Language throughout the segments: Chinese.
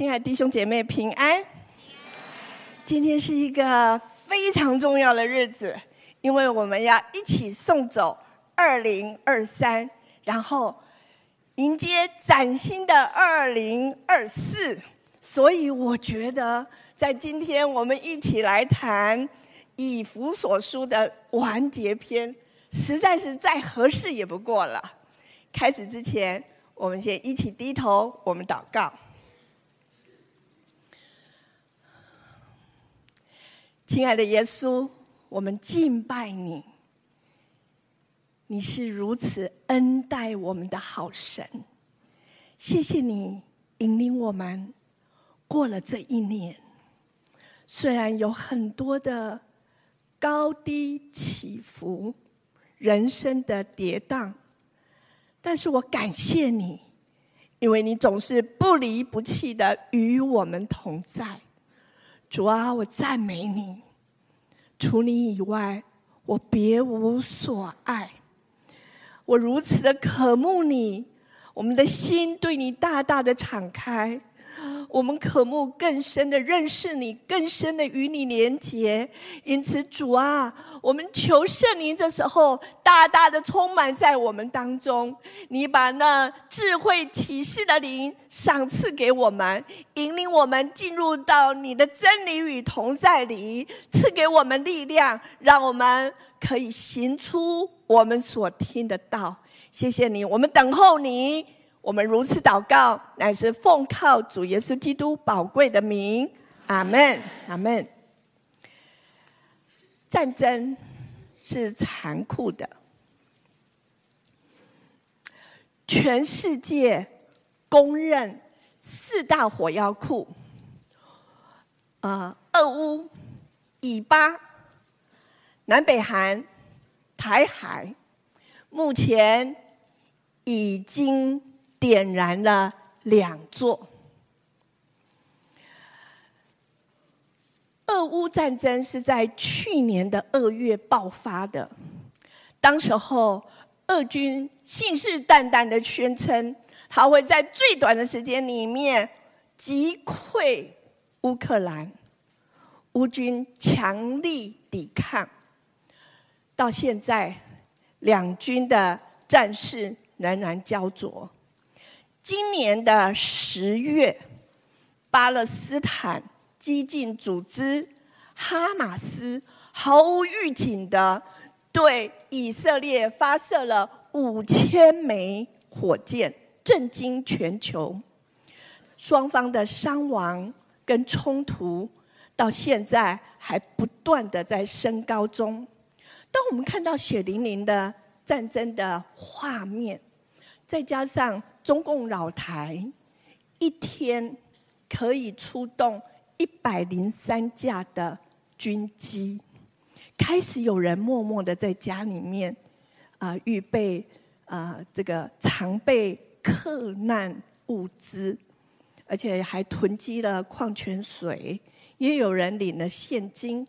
亲爱弟兄姐妹平安。今天是一个非常重要的日子，因为我们要一起送走二零二三，然后迎接崭新的二零二四。所以我觉得，在今天我们一起来谈以弗所书的完结篇，实在是再合适也不过了。开始之前，我们先一起低头，我们祷告。亲爱的耶稣，我们敬拜你。你是如此恩待我们的好神，谢谢你引领我们过了这一年。虽然有很多的高低起伏，人生的跌宕，但是我感谢你，因为你总是不离不弃的与我们同在。主啊，我赞美你。除你以外，我别无所爱。我如此的渴慕你，我们的心对你大大的敞开。我们渴慕更深的认识你，更深的与你连结。因此，主啊，我们求圣灵这时候大大的充满在我们当中。你把那智慧启示的灵赏赐给我们，引领我们进入到你的真理与同在里，赐给我们力量，让我们可以行出我们所听的道。谢谢你，我们等候你。我们如此祷告，乃是奉靠主耶稣基督宝贵的名，阿门，阿门。战争是残酷的，全世界公认四大火药库，啊，俄乌、以巴、南北韩、台海，目前已经。点燃了两座。俄乌战争是在去年的二月爆发的，当时候俄军信誓旦旦的宣称，他会在最短的时间里面击溃乌克兰，乌军强力抵抗，到现在两军的战事仍然焦灼。今年的十月，巴勒斯坦激进组织哈马斯毫无预警的对以色列发射了五千枚火箭，震惊全球。双方的伤亡跟冲突到现在还不断的在升高中。当我们看到血淋淋的战争的画面，再加上中共扰台，一天可以出动一百零三架的军机，开始有人默默的在家里面啊、预备啊、这个常备克难物资，而且还囤积了矿泉水，也有人领了现金，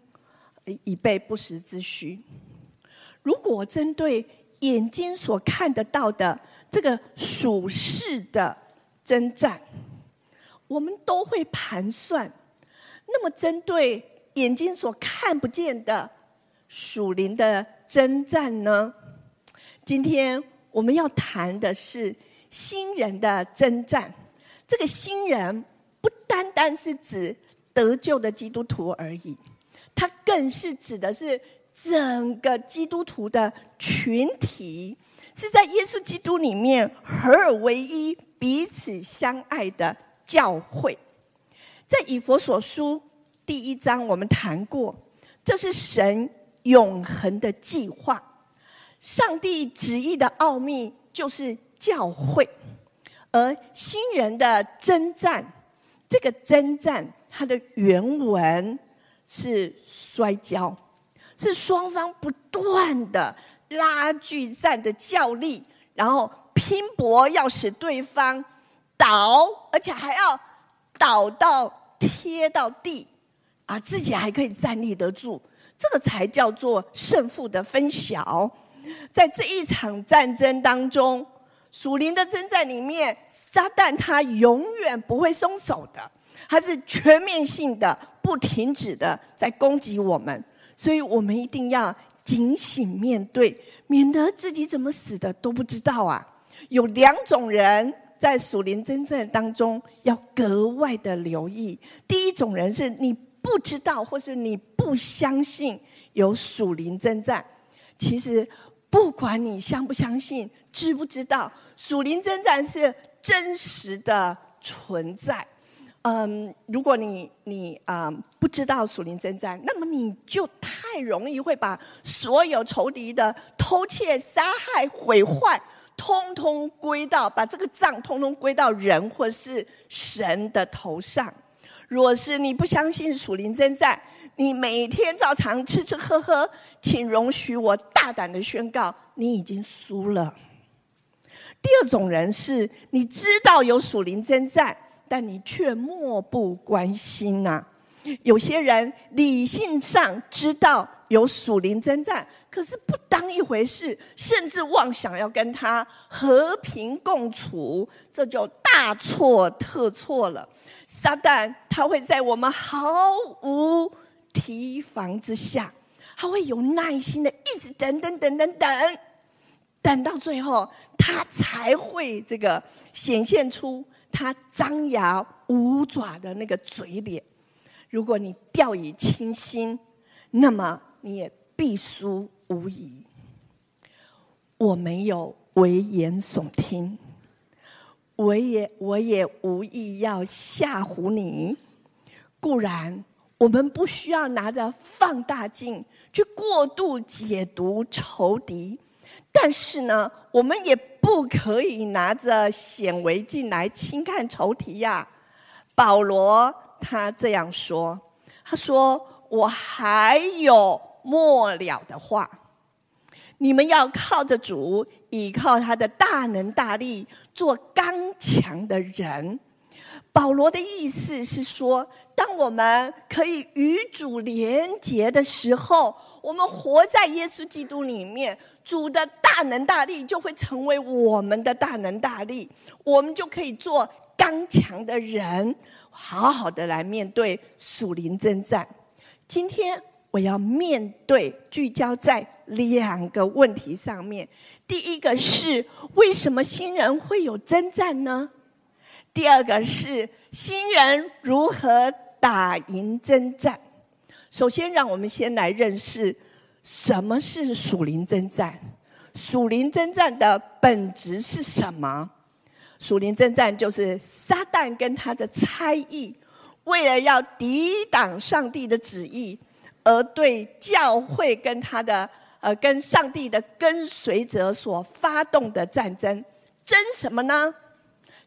以备不时之需。如果针对眼睛所看得到的，这个属世的征战，我们都会盘算。那么，针对眼睛所看不见的属灵的征战呢？今天我们要谈的是新人的征战。这个新人不单单是指得救的基督徒而已，它更是指的是整个基督徒的群体。是在耶稣基督里面合而为一、彼此相爱的教会。在以佛所书第一章，我们谈过，这是神永恒的计划。上帝旨意的奥秘就是教会，而新人的征战，这个征战它的原文是摔跤，是双方不断的。拉锯战的较力，然后拼搏要使对方倒，而且还要倒到贴到地，啊，自己还可以站立得住，这个才叫做胜负的分晓。在这一场战争当中，属灵的征战里面，撒旦他永远不会松手的，他是全面性的、不停止的在攻击我们，所以我们一定要警醒面对，免得自己怎么死的都不知道啊！有两种人在属灵征战当中要格外的留意。第一种人是你不知道，或是你不相信有属灵征战。其实不管你相不相信、知不知道，属灵征战是真实的存在。嗯，如果你你啊、不知道属灵征战，那么你就太容易会把所有仇敌的偷窃、杀害、毁坏，通通归到把这个账通通归到人或是神的头上。若是你不相信属灵征战，你每天照常吃吃喝喝，请容许我大胆的宣告，你已经输了。第二种人是你知道有属灵征战。但你却漠不关心呐、有些人理性上知道有属灵征战，可是不当一回事，甚至妄想要跟他和平共处，这就大错特错了。撒旦他会在我们毫无提防之下，他会有耐心的一直等等等等等，等到最后，他才会这个显现出。他张牙舞爪的那个嘴脸，如果你掉以轻心，那么你也必输无疑。我没有危言耸听，我也我也无意要吓唬你。固然，我们不需要拿着放大镜去过度解读仇敌。但是呢，我们也不可以拿着显微镜来轻看仇敌呀。保罗他这样说：“他说，我还有末了的话，你们要靠着主，倚靠他的大能大力，做刚强的人。”保罗的意思是说，当我们可以与主连结的时候，我们活在耶稣基督里面，主的大能大力就会成为我们的大能大力，我们就可以做刚强的人，好好的来面对属灵征战。今天我要面对聚焦在两个问题上面，第一个是为什么新人会有征战呢？第二个是新人如何打赢征战。首先，让我们先来认识什么是属灵征战。属灵征战的本质是什么？属灵征战就是撒旦跟他的猜疑，为了要抵挡上帝的旨意，而对教会跟他的呃跟上帝的跟随者所发动的战争。争什么呢？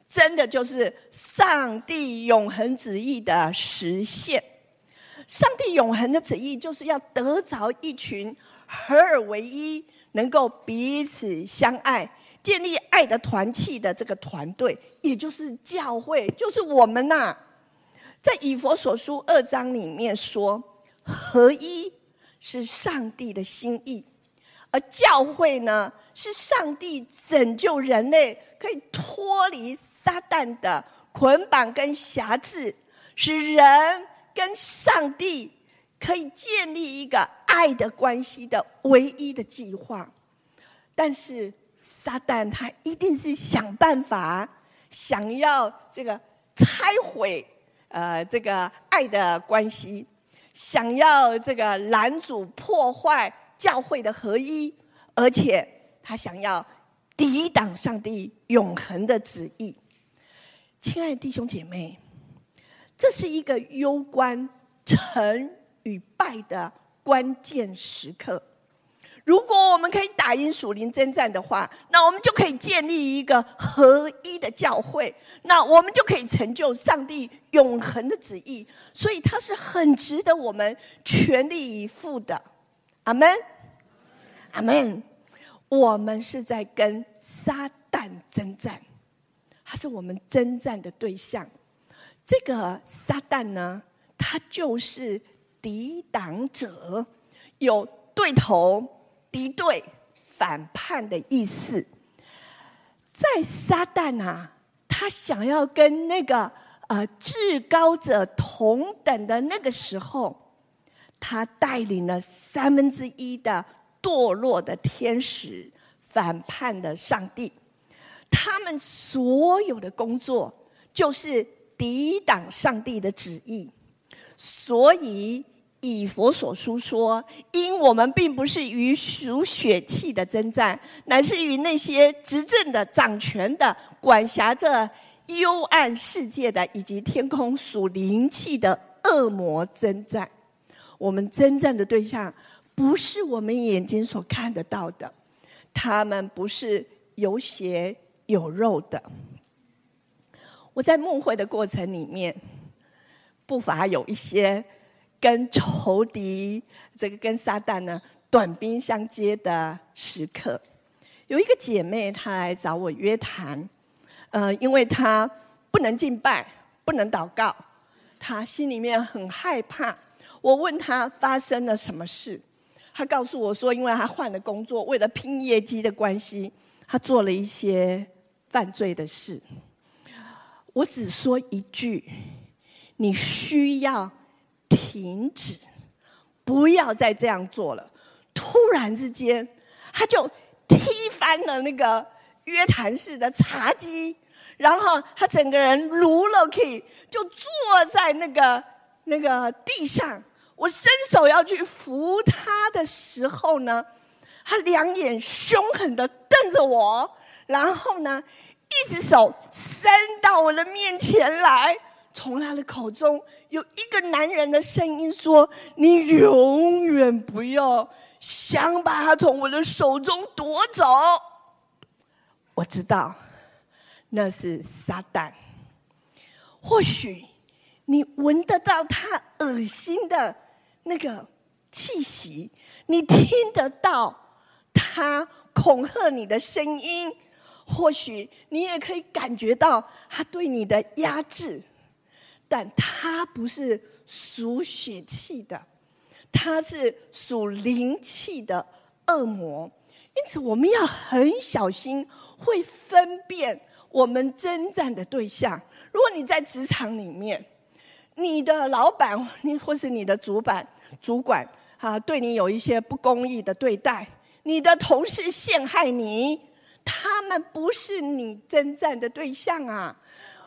争的就是上帝永恒旨意的实现。上帝永恒的旨意就是要得着一群合而为一、能够彼此相爱、建立爱的团契的这个团队，也就是教会，就是我们呐、在以佛所书二章里面说，合一是上帝的心意，而教会呢，是上帝拯救人类。可以脱离撒旦的捆绑跟辖制，使人跟上帝可以建立一个爱的关系的唯一的计划。但是撒旦他一定是想办法，想要这个拆毁呃这个爱的关系，想要这个拦阻破坏教会的合一，而且他想要。抵挡上帝永恒的旨意，亲爱的弟兄姐妹，这是一个攸关成与败的关键时刻。如果我们可以打赢属灵征战的话，那我们就可以建立一个合一的教会，那我们就可以成就上帝永恒的旨意。所以，它是很值得我们全力以赴的。阿门，阿门。我们是在跟撒旦征战，他是我们征战的对象。这个撒旦呢，他就是抵挡者，有对头、敌对、反叛的意思。在撒旦啊，他想要跟那个呃至高者同等的那个时候，他带领了三分之一的堕落的天使，反叛的上帝，他们所有的工作就是抵挡上帝的旨意，所以。以佛所书说：“因我们并不是与属血气的争战，乃是与那些执政的、掌权的、管辖着幽暗世界的，以及天空属灵气的恶魔争战。我们争战的对象，不是我们眼睛所看得到的，他们不是有血有肉的。我在牧会的过程里面，不乏有一些。”跟仇敌，这个跟撒旦呢短兵相接的时刻，有一个姐妹她来找我约谈，呃，因为她不能敬拜，不能祷告，她心里面很害怕。我问她发生了什么事，她告诉我说，因为她换了工作，为了拼业绩的关系，她做了一些犯罪的事。我只说一句，你需要。停止，不要再这样做了。突然之间，他就踢翻了那个约谈式的茶几，然后他整个人如了 K，就坐在那个那个地上。我伸手要去扶他的时候呢，他两眼凶狠的瞪着我，然后呢，一只手伸到我的面前来。从他的口中有一个男人的声音说：“你永远不要想把他从我的手中夺走。”我知道那是撒旦。或许你闻得到他恶心的那个气息，你听得到他恐吓你的声音，或许你也可以感觉到他对你的压制。但他不是属血气的，他是属灵气的恶魔。因此，我们要很小心，会分辨我们征战的对象。如果你在职场里面，你的老板，你或是你的主管、主管啊，对你有一些不公义的对待，你的同事陷害你，他们不是你征战的对象啊。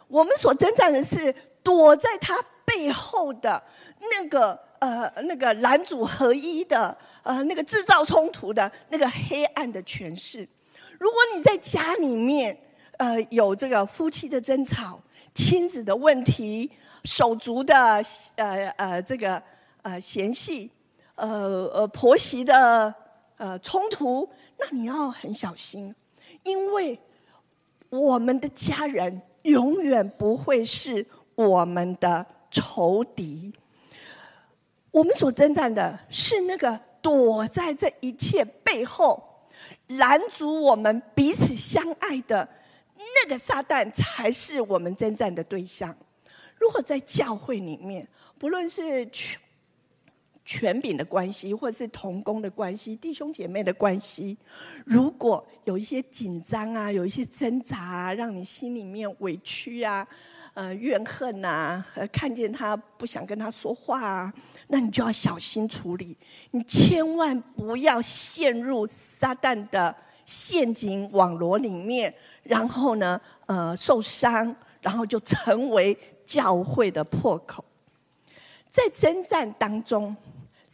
我们所征战的是。躲在他背后的那个呃，那个男主合一的呃，那个制造冲突的那个黑暗的权势。如果你在家里面呃有这个夫妻的争吵、亲子的问题、手足的呃呃这个呃嫌隙、呃呃婆媳的呃冲突，那你要很小心，因为我们的家人永远不会是。我们的仇敌，我们所征战的是那个躲在这一切背后，拦阻我们彼此相爱的那个撒旦，才是我们征战的对象。如果在教会里面，不论是去权柄的关系，或是同工的关系、弟兄姐妹的关系，如果有一些紧张啊，有一些挣扎啊，让你心里面委屈啊。呃，怨恨呐、啊，呃，看见他不想跟他说话啊，那你就要小心处理。你千万不要陷入撒旦的陷阱网罗里面，然后呢，呃，受伤，然后就成为教会的破口。在征战当中，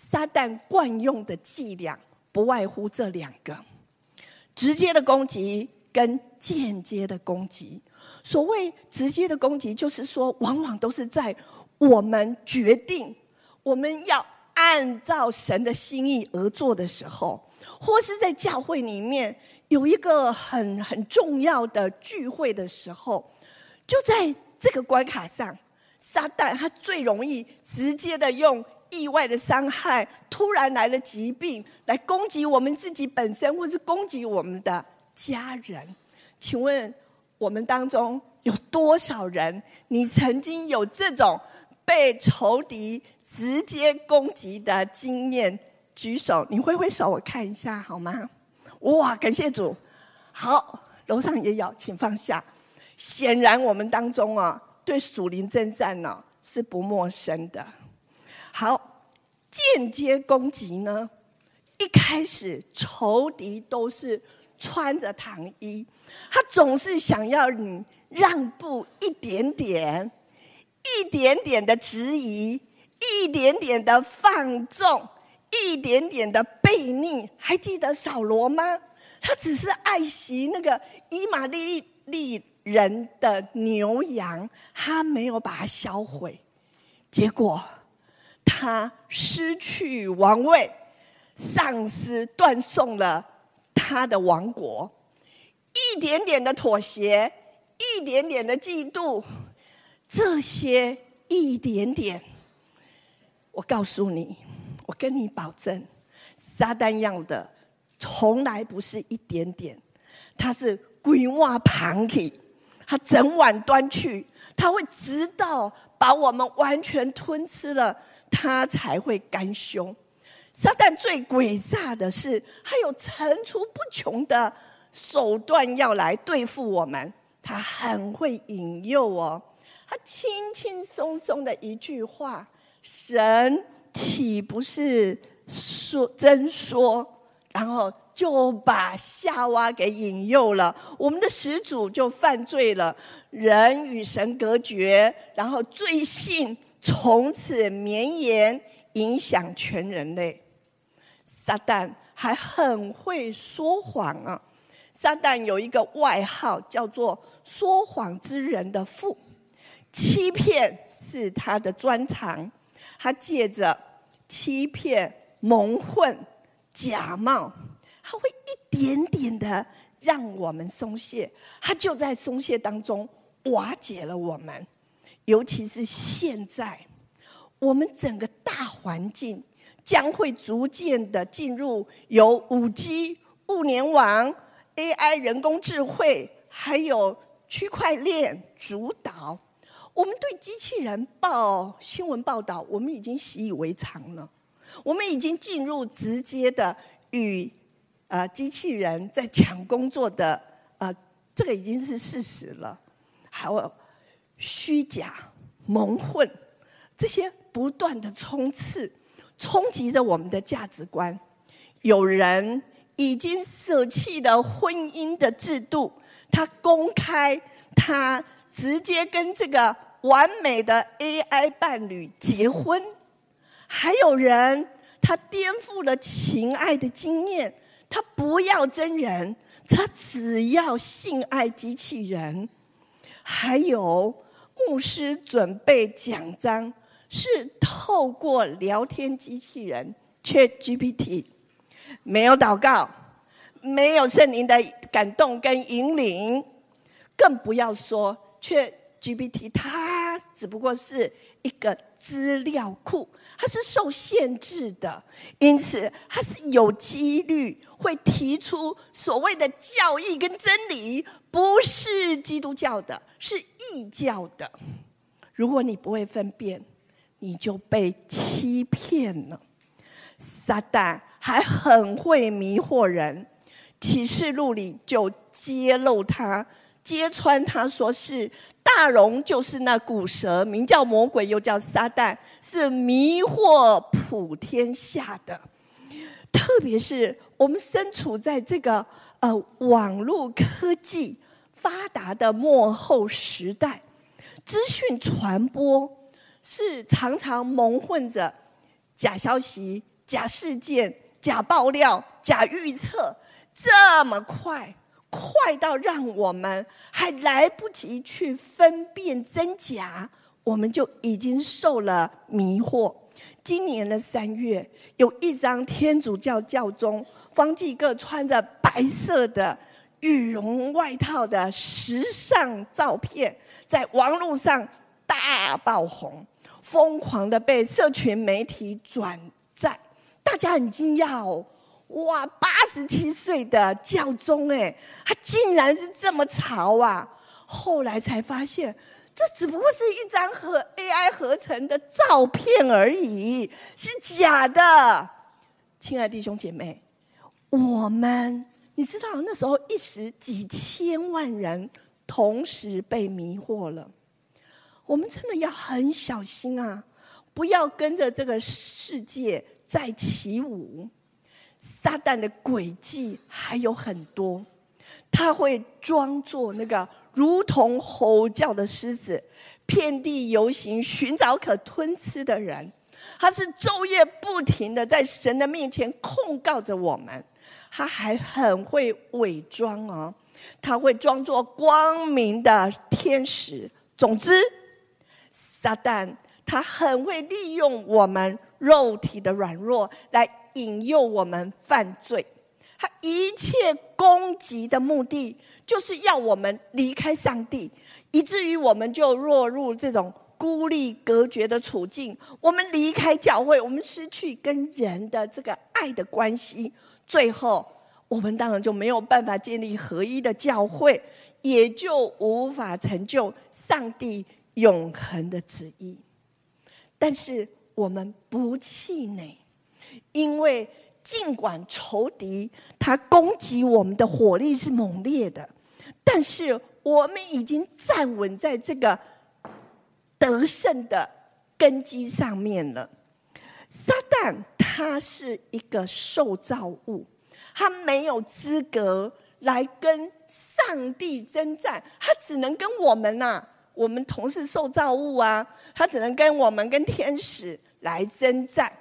撒旦惯用的伎俩不外乎这两个：直接的攻击跟间接的攻击。所谓直接的攻击，就是说，往往都是在我们决定我们要按照神的心意而做的时候，或是在教会里面有一个很很重要的聚会的时候，就在这个关卡上，撒旦他最容易直接的用意外的伤害、突然来的疾病来攻击我们自己本身，或是攻击我们的家人。请问？我们当中有多少人？你曾经有这种被仇敌直接攻击的经验？举手，你挥挥手，我看一下好吗？哇，感谢主！好，楼上也有，请放下。显然，我们当中啊，对属灵征战呢是不陌生的。好，间接攻击呢，一开始仇敌都是穿着糖衣，他总是想要你让步一点点，一点点的质疑，一点点的放纵，一点点的背逆。还记得扫罗吗？他只是爱惜那个伊玛利利人的牛羊，他没有把它销毁，结果他失去王位，上司断送了他的王国。一点点的妥协，一点点的嫉妒，这些一点点，我告诉你，我跟你保证，撒旦要的。从来不是一点点，他是规碗盘起，他整碗端去，他会直到把我们完全吞吃了，他才会甘休。撒旦最诡诈的是，他有层出不穷的手段要来对付我们，他很会引诱哦。他轻轻松松的一句话，神岂不是说真说？然后就把夏娃给引诱了，我们的始祖就犯罪了，人与神隔绝，然后罪性从此绵延，影响全人类。撒旦还很会说谎啊！撒旦有一个外号叫做“说谎之人的父”，欺骗是他的专长，他借着欺骗蒙混。假冒，他会一点点的让我们松懈，他就在松懈当中瓦解了我们。尤其是现在，我们整个大环境将会逐渐的进入由五 G、物联网、AI、人工智慧，还有区块链主导。我们对机器人报新闻报道，我们已经习以为常了。我们已经进入直接的与啊机器人在抢工作的啊，这个已经是事实了。还有虚假蒙混这些不断的冲刺，冲击着我们的价值观。有人已经舍弃了婚姻的制度，他公开，他直接跟这个完美的 AI 伴侣结婚。还有人，他颠覆了情爱的经验，他不要真人，他只要性爱机器人。还有牧师准备讲章，是透过聊天机器人 ChatGPT，没有祷告，没有圣灵的感动跟引领，更不要说 ChatGPT，它只不过是一个资料库。它是受限制的，因此它是有几率会提出所谓的教义跟真理，不是基督教的，是异教的。如果你不会分辨，你就被欺骗了。撒旦还很会迷惑人，启示录里就揭露他，揭穿他说是。大龙就是那古蛇，名叫魔鬼，又叫撒旦，是迷惑普天下的。特别是我们身处在这个呃网络科技发达的幕后时代，资讯传播是常常蒙混着假消息、假事件、假爆料、假预测，这么快。快到让我们还来不及去分辨真假，我们就已经受了迷惑。今年的三月，有一张天主教教宗方济各穿着白色的羽绒外套的时尚照片，在网络上大爆红，疯狂的被社群媒体转载，大家很惊讶哦。哇，八十七岁的教宗哎，他竟然是这么潮啊！后来才发现，这只不过是一张和 AI 合成的照片而已，是假的。亲爱弟兄姐妹，我们你知道那时候一时几千万人同时被迷惑了。我们真的要很小心啊，不要跟着这个世界在起舞。撒旦的诡计还有很多，他会装作那个如同吼叫的狮子，遍地游行，寻找可吞吃的人。他是昼夜不停的在神的面前控告着我们。他还很会伪装哦，他会装作光明的天使。总之，撒旦他很会利用我们肉体的软弱来。引诱我们犯罪，他一切攻击的目的，就是要我们离开上帝，以至于我们就落入这种孤立隔绝的处境。我们离开教会，我们失去跟人的这个爱的关系，最后我们当然就没有办法建立合一的教会，也就无法成就上帝永恒的旨意。但是我们不气馁。因为尽管仇敌他攻击我们的火力是猛烈的，但是我们已经站稳在这个得胜的根基上面了。撒旦他是一个受造物，他没有资格来跟上帝征战，他只能跟我们呐、我们同是受造物啊，他只能跟我们跟天使来征战。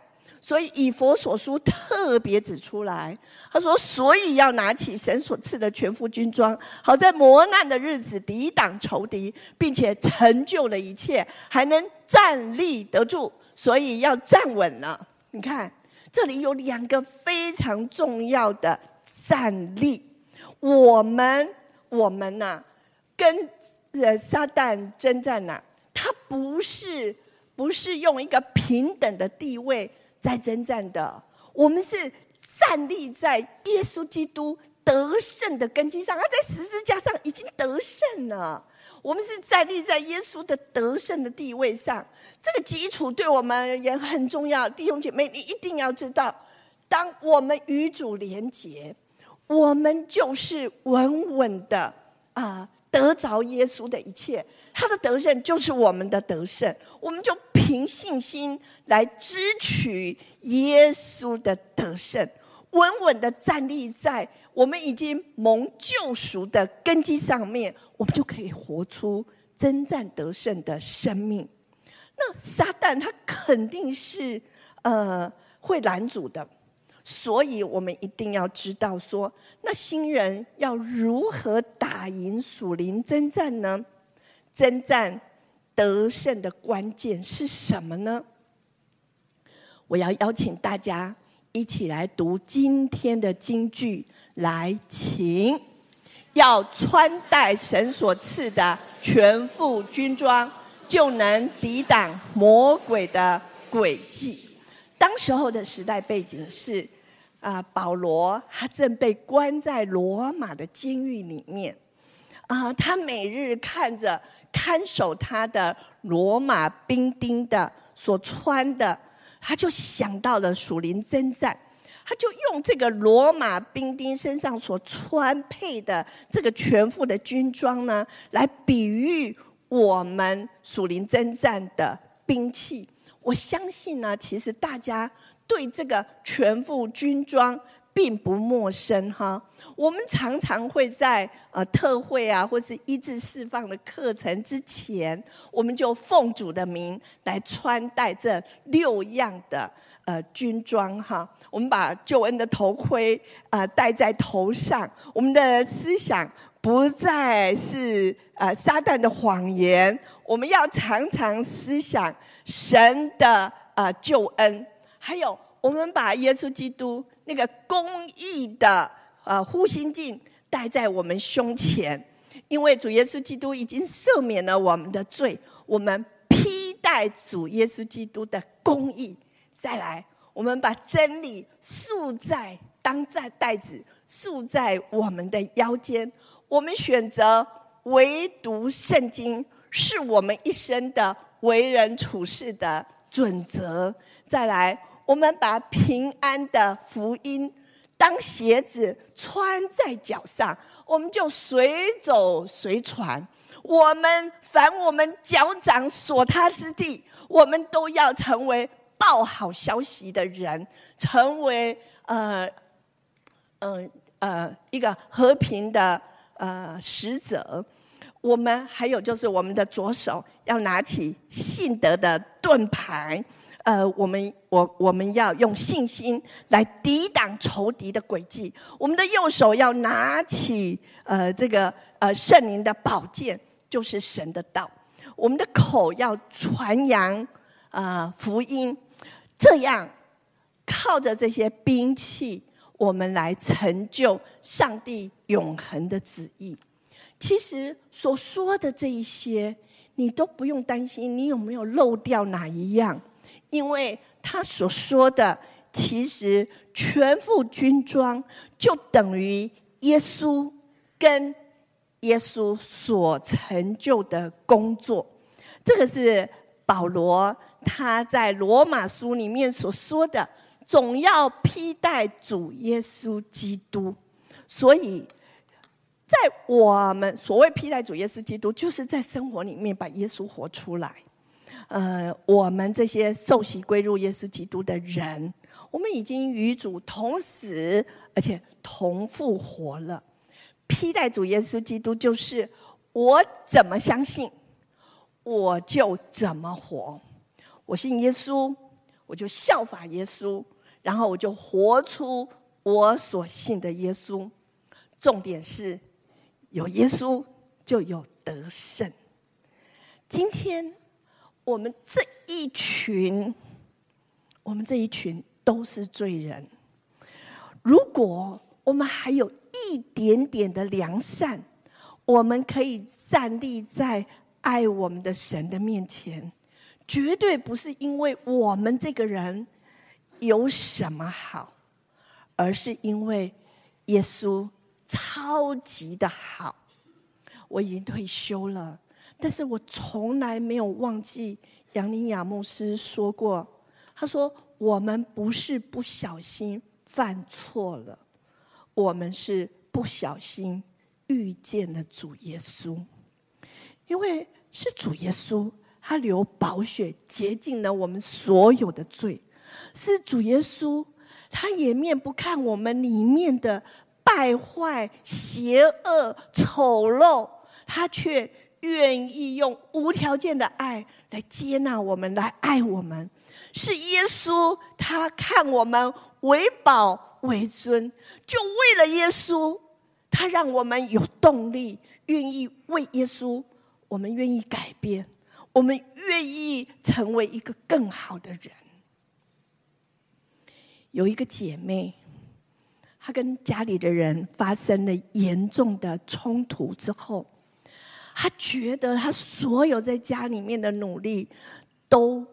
所以以佛所书特别指出来，他说：“所以要拿起神所赐的全副军装，好在磨难的日子抵挡仇敌，并且成就了一切，还能站立得住。所以要站稳了。你看，这里有两个非常重要的站立。我们，我们呐、跟呃撒旦征战呐、啊，他不是不是用一个平等的地位。”在征战的，我们是站立在耶稣基督得胜的根基上，他在十字架上已经得胜了。我们是站立在耶稣的得胜的地位上，这个基础对我们而言很重要。弟兄姐妹，你一定要知道，当我们与主连结，我们就是稳稳的啊，得着耶稣的一切。他的得胜就是我们的得胜，我们就凭信心来支取耶稣的得胜，稳稳的站立在我们已经蒙救赎的根基上面，我们就可以活出征战得胜的生命。那撒旦他肯定是呃会拦阻的，所以我们一定要知道说，那新人要如何打赢属灵征战呢？征战得胜的关键是什么呢？我要邀请大家一起来读今天的金句，来，请要穿戴神所赐的全副军装，就能抵挡魔鬼的诡计。当时候的时代背景是啊，保罗他正被关在罗马的监狱里面啊，他每日看着。看守他的罗马兵丁的所穿的，他就想到了属灵征战，他就用这个罗马兵丁身上所穿配的这个全副的军装呢，来比喻我们属灵征战的兵器。我相信呢，其实大家对这个全副军装。并不陌生哈，我们常常会在呃特会啊，或是医治释放的课程之前，我们就奉主的名来穿戴这六样的呃军装哈。我们把救恩的头盔啊戴在头上，我们的思想不再是呃撒旦的谎言，我们要常常思想神的呃救恩，还有我们把耶稣基督。那个公义的呃护心镜戴在我们胸前，因为主耶稣基督已经赦免了我们的罪，我们披戴主耶稣基督的公义。再来，我们把真理束在当在袋子，束在我们的腰间。我们选择唯独圣经，是我们一生的为人处事的准则。再来。我们把平安的福音当鞋子穿在脚上，我们就随走随传。我们凡我们脚掌所踏之地，我们都要成为报好消息的人，成为呃，嗯呃，呃一个和平的呃使者。我们还有就是我们的左手要拿起信德的盾牌。呃，我们我我们要用信心来抵挡仇敌的诡计。我们的右手要拿起呃这个呃圣灵的宝剑，就是神的道。我们的口要传扬啊、呃、福音，这样靠着这些兵器，我们来成就上帝永恒的旨意。其实所说的这一些，你都不用担心，你有没有漏掉哪一样？因为他所说的，其实全副军装就等于耶稣跟耶稣所成就的工作。这个是保罗他在罗马书里面所说的，总要披戴主耶稣基督。所以，在我们所谓披戴主耶稣基督，就是在生活里面把耶稣活出来。呃，我们这些受洗归入耶稣基督的人，我们已经与主同死，而且同复活了。披戴主耶稣基督，就是我怎么相信，我就怎么活。我信耶稣，我就效法耶稣，然后我就活出我所信的耶稣。重点是，有耶稣就有得胜。今天。我们这一群，我们这一群都是罪人。如果我们还有一点点的良善，我们可以站立在爱我们的神的面前，绝对不是因为我们这个人有什么好，而是因为耶稣超级的好。我已经退休了。但是我从来没有忘记杨尼雅牧师说过，他说：“我们不是不小心犯错了，我们是不小心遇见了主耶稣，因为是主耶稣，他流宝血洁净了我们所有的罪，是主耶稣，他也面不看我们里面的败坏、邪恶、丑陋，他却。”愿意用无条件的爱来接纳我们，来爱我们，是耶稣，他看我们为宝为尊，就为了耶稣，他让我们有动力，愿意为耶稣，我们愿意改变，我们愿意成为一个更好的人。有一个姐妹，她跟家里的人发生了严重的冲突之后。她觉得她所有在家里面的努力都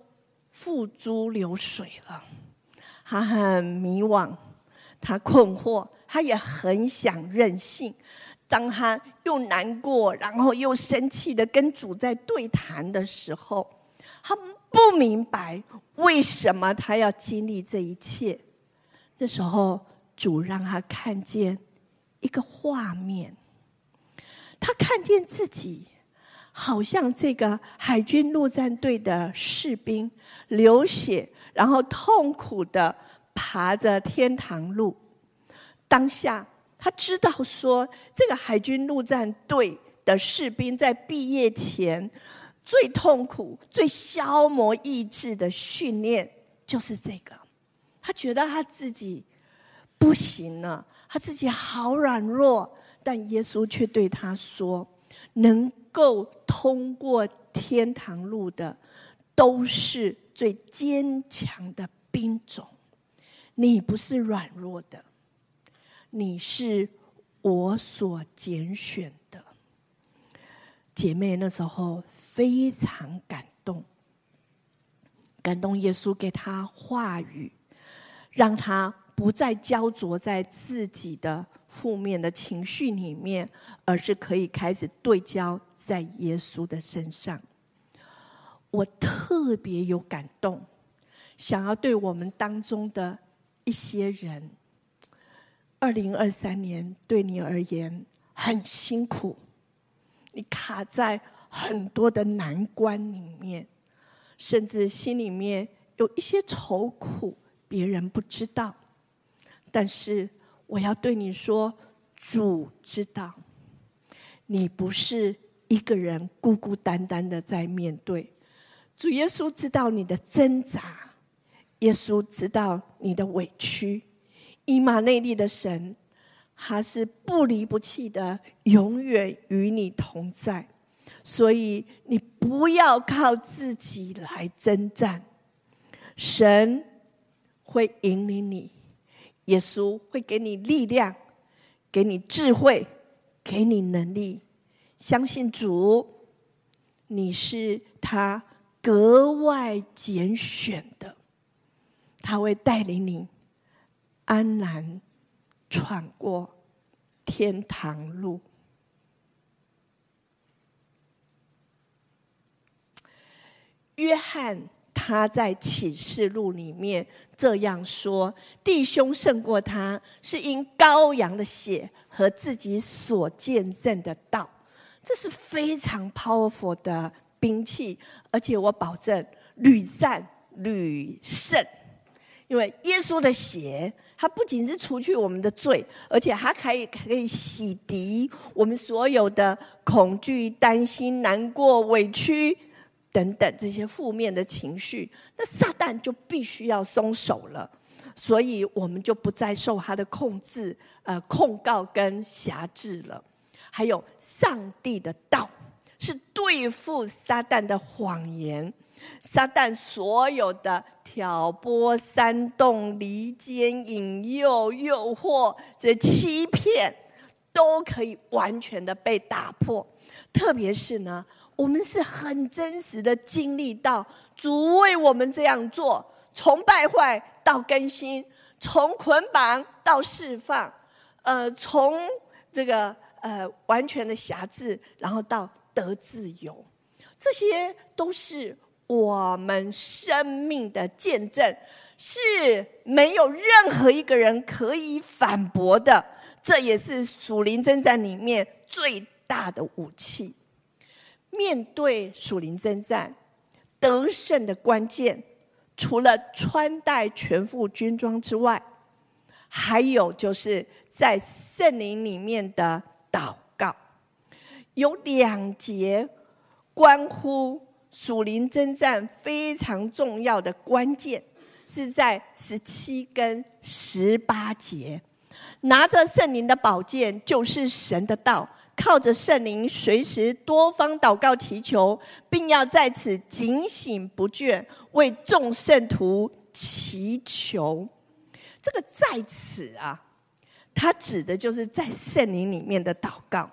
付诸流水了，她很迷惘，她困惑，她也很想任性。当他又难过，然后又生气的跟主在对谈的时候，他不明白为什么他要经历这一切。那时候，主让他看见一个画面。他看见自己，好像这个海军陆战队的士兵，流血，然后痛苦的爬着天堂路。当下他知道说，这个海军陆战队的士兵在毕业前最痛苦、最消磨意志的训练就是这个。他觉得他自己不行了，他自己好软弱。但耶稣却对他说：“能够通过天堂路的，都是最坚强的兵种。你不是软弱的，你是我所拣选的。”姐妹那时候非常感动，感动耶稣给她话语，让她不再焦灼在自己的。负面的情绪里面，而是可以开始对焦在耶稣的身上。我特别有感动，想要对我们当中的一些人，二零二三年对你而言很辛苦，你卡在很多的难关里面，甚至心里面有一些愁苦，别人不知道。但是我要对你说，主知道，你不是一个人孤孤单单的在面对。主耶稣知道你的挣扎，耶稣知道你的委屈。以马内利的神，他是不离不弃的，永远与你同在。所以你不要靠自己来征战，神会引领你，耶稣会给你力量，给你智慧，给你能力。相信主，你是他。格外拣选的，他会带领你安然闯过天堂路。约翰他在启示录里面这样说：“弟兄胜过他，是因羔羊的血和自己所见证的道。”这是非常 powerful 的。兵器，而且我保证屡战屡胜，因为耶稣的血，它不仅是除去我们的罪，而且它可以可以洗涤我们所有的恐惧、担心、难过、委屈等等这些负面的情绪。那撒旦就必须要松手了，所以我们就不再受他的控制、呃控告跟辖制了。还有上帝的道。是对付撒旦的谎言，撒旦所有的挑拨、煽动、离间、引诱、诱惑、这欺骗，都可以完全的被打破。特别是呢，我们是很真实的经历到主为我们这样做，从败坏到更新，从捆绑到释放，呃，从这个呃完全的辖制，然后到。得自由，这些都是我们生命的见证，是没有任何一个人可以反驳的。这也是属灵征战里面最大的武器。面对属灵征战，得胜的关键，除了穿戴全副军装之外，还有就是在圣灵里面的祷告。有两节关乎属灵征战非常重要的关键，是在十七跟十八节。拿着圣灵的宝剑，就是神的道，靠着圣灵，随时多方祷告祈求，并要在此警醒不倦，为众圣徒祈求。这个在此啊，它指的就是在圣灵里面的祷告。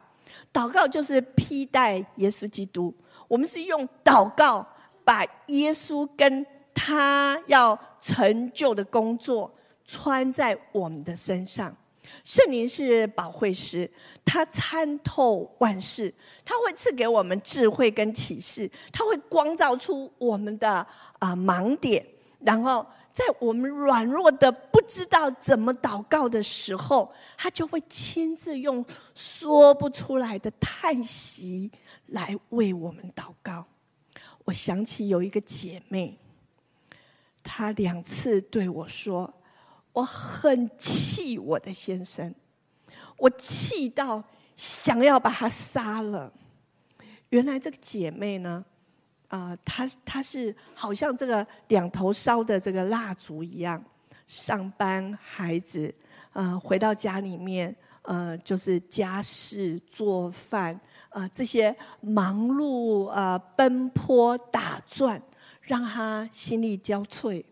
祷告就是披戴耶稣基督，我们是用祷告把耶稣跟他要成就的工作穿在我们的身上。圣灵是保惠师，他参透万事，他会赐给我们智慧跟启示，他会光照出我们的啊盲点，然后。在我们软弱的不知道怎么祷告的时候，他就会亲自用说不出来的叹息来为我们祷告。我想起有一个姐妹，她两次对我说：“我很气我的先生，我气到想要把他杀了。”原来这个姐妹呢？啊、呃，他他是好像这个两头烧的这个蜡烛一样，上班、孩子，呃，回到家里面，呃，就是家事、做饭，呃，这些忙碌、呃，奔波、打转，让他心力交瘁。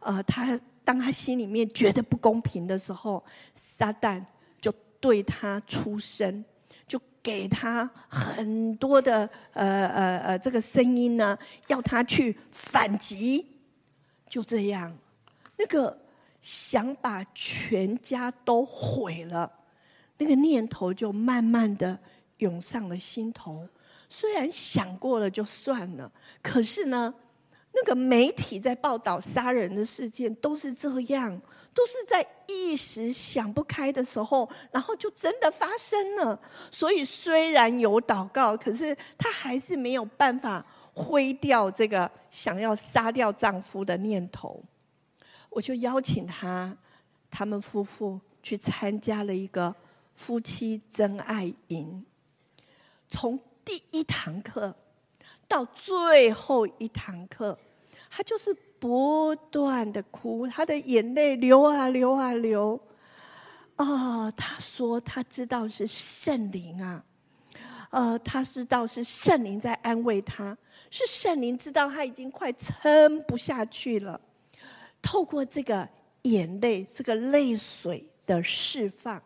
呃，他当他心里面觉得不公平的时候，撒旦就对他出声。就给他很多的呃呃呃这个声音呢，要他去反击，就这样，那个想把全家都毁了，那个念头就慢慢的涌上了心头。虽然想过了就算了，可是呢，那个媒体在报道杀人的事件，都是这样，都是在一时想不开的时候，然后就真的发生了。所以虽然有祷告，可是她还是没有办法挥掉这个想要杀掉丈夫的念头。我就邀请她，他们夫妇去参加了一个夫妻真爱营，从第一堂课到最后一堂课。他就是不断的哭，他的眼泪流啊流啊流。啊，他说他知道是圣灵啊，呃，他知道是圣灵在安慰他，是圣灵知道他已经快撑不下去了。透过这个眼泪，这个泪水的释放，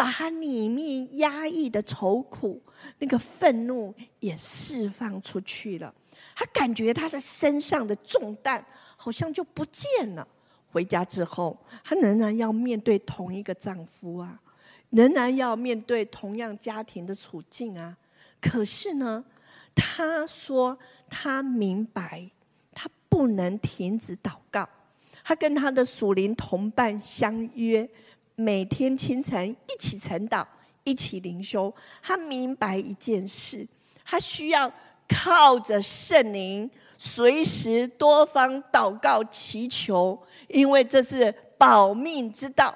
把他里面压抑的愁苦、那个愤怒也释放出去了。她感觉她的身上的重担好像就不见了。回家之后，她仍然要面对同一个丈夫啊，仍然要面对同样家庭的处境啊。可是呢，她说她明白，她不能停止祷告。她跟她的属灵同伴相约，每天清晨一起晨祷，一起灵修。他明白一件事，他需要。靠着圣灵，随时多方祷告祈求，因为这是保命之道。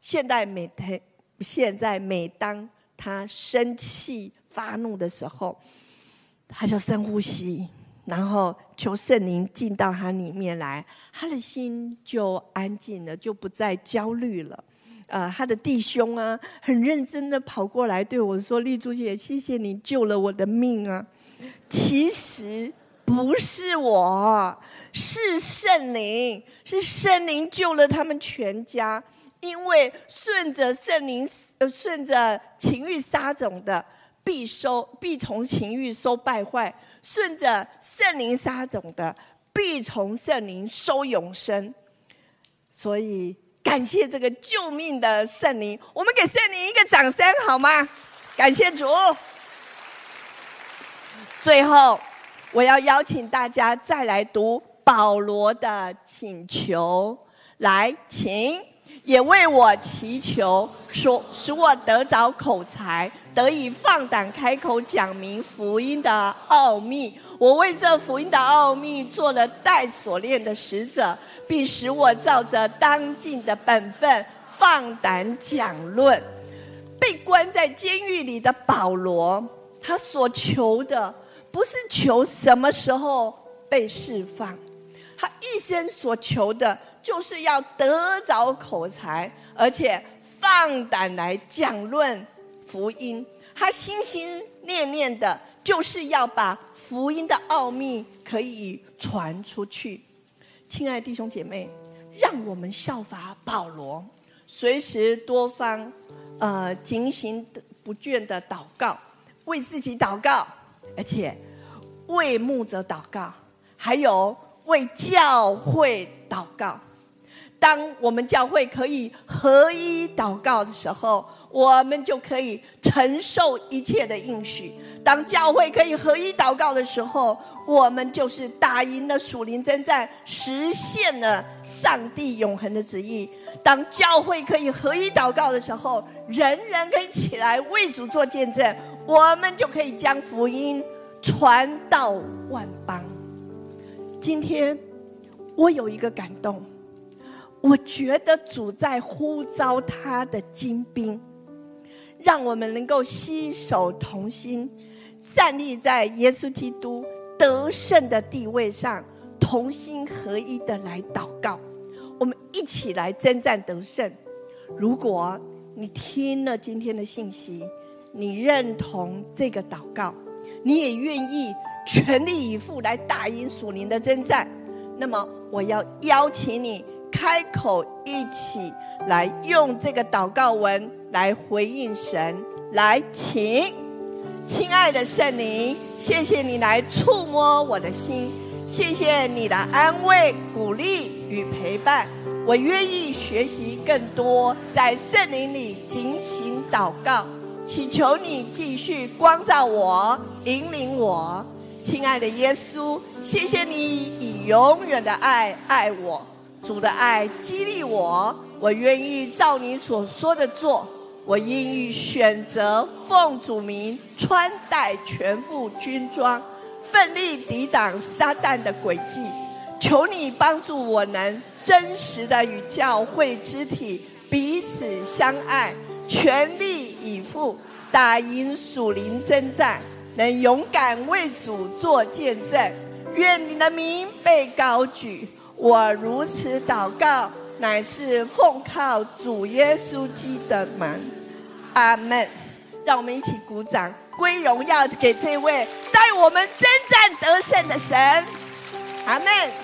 现在每天，现在每当他生气发怒的时候，他就深呼吸，然后求圣灵进到他里面来，他的心就安静了，就不再焦虑了。呃，他的弟兄啊，很认真的跑过来对我说：“丽珠姐，谢谢你救了我的命啊。”其实不是我，是圣灵，是圣灵救了他们全家。因为顺着圣灵，呃，顺着情欲撒种的，必收，必从情欲收败坏；顺着圣灵撒种的，必从圣灵收永生。所以，感谢这个救命的圣灵，我们给圣灵一个掌声好吗？感谢主。最后，我要邀请大家再来读保罗的请求，来，请也为我祈求，说使我得着口才，得以放胆开口讲明福音的奥秘。我为这福音的奥秘做了带锁链的使者，并使我照着当尽的本分放胆讲论。被关在监狱里的保罗，他所求的。不是求什么时候被释放，他一生所求的就是要得着口才，而且放胆来讲论福音。他心心念念的就是要把福音的奥秘可以传出去。亲爱的弟兄姐妹，让我们效法保罗，随时多方，呃，警醒不倦的祷告，为自己祷告。而且为牧者祷告，还有为教会祷告。当我们教会可以合一祷告的时候，我们就可以承受一切的应许。当教会可以合一祷告的时候，我们就是打赢了属灵征战，实现了上帝永恒的旨意。当教会可以合一祷告的时候，人人可以起来为主做见证，我们就可以将福音。传到万邦。今天我有一个感动，我觉得主在呼召他的精兵，让我们能够携手同心，站立在耶稣基督得胜的地位上，同心合一的来祷告。我们一起来征战得胜。如果你听了今天的信息，你认同这个祷告。你也愿意全力以赴来打赢属灵的征战，那么我要邀请你开口一起来用这个祷告文来回应神，来，请，亲爱的圣灵，谢谢你来触摸我的心，谢谢你的安慰、鼓励与陪伴，我愿意学习更多，在圣灵里警醒祷告。祈求你继续光照我，引领我，亲爱的耶稣，谢谢你以永远的爱爱我，主的爱激励我，我愿意照你所说的做。我愿意选择奉主名穿戴全副军装，奋力抵挡撒旦的诡计。求你帮助我，能真实的与教会肢体彼此相爱，全力以赴打赢属灵征战。能勇敢为主做见证，愿你的名被高举。我如此祷告，乃是奉靠主耶稣基督的门。阿门。让我们一起鼓掌，归荣耀给这位带我们征战得胜的神。阿门。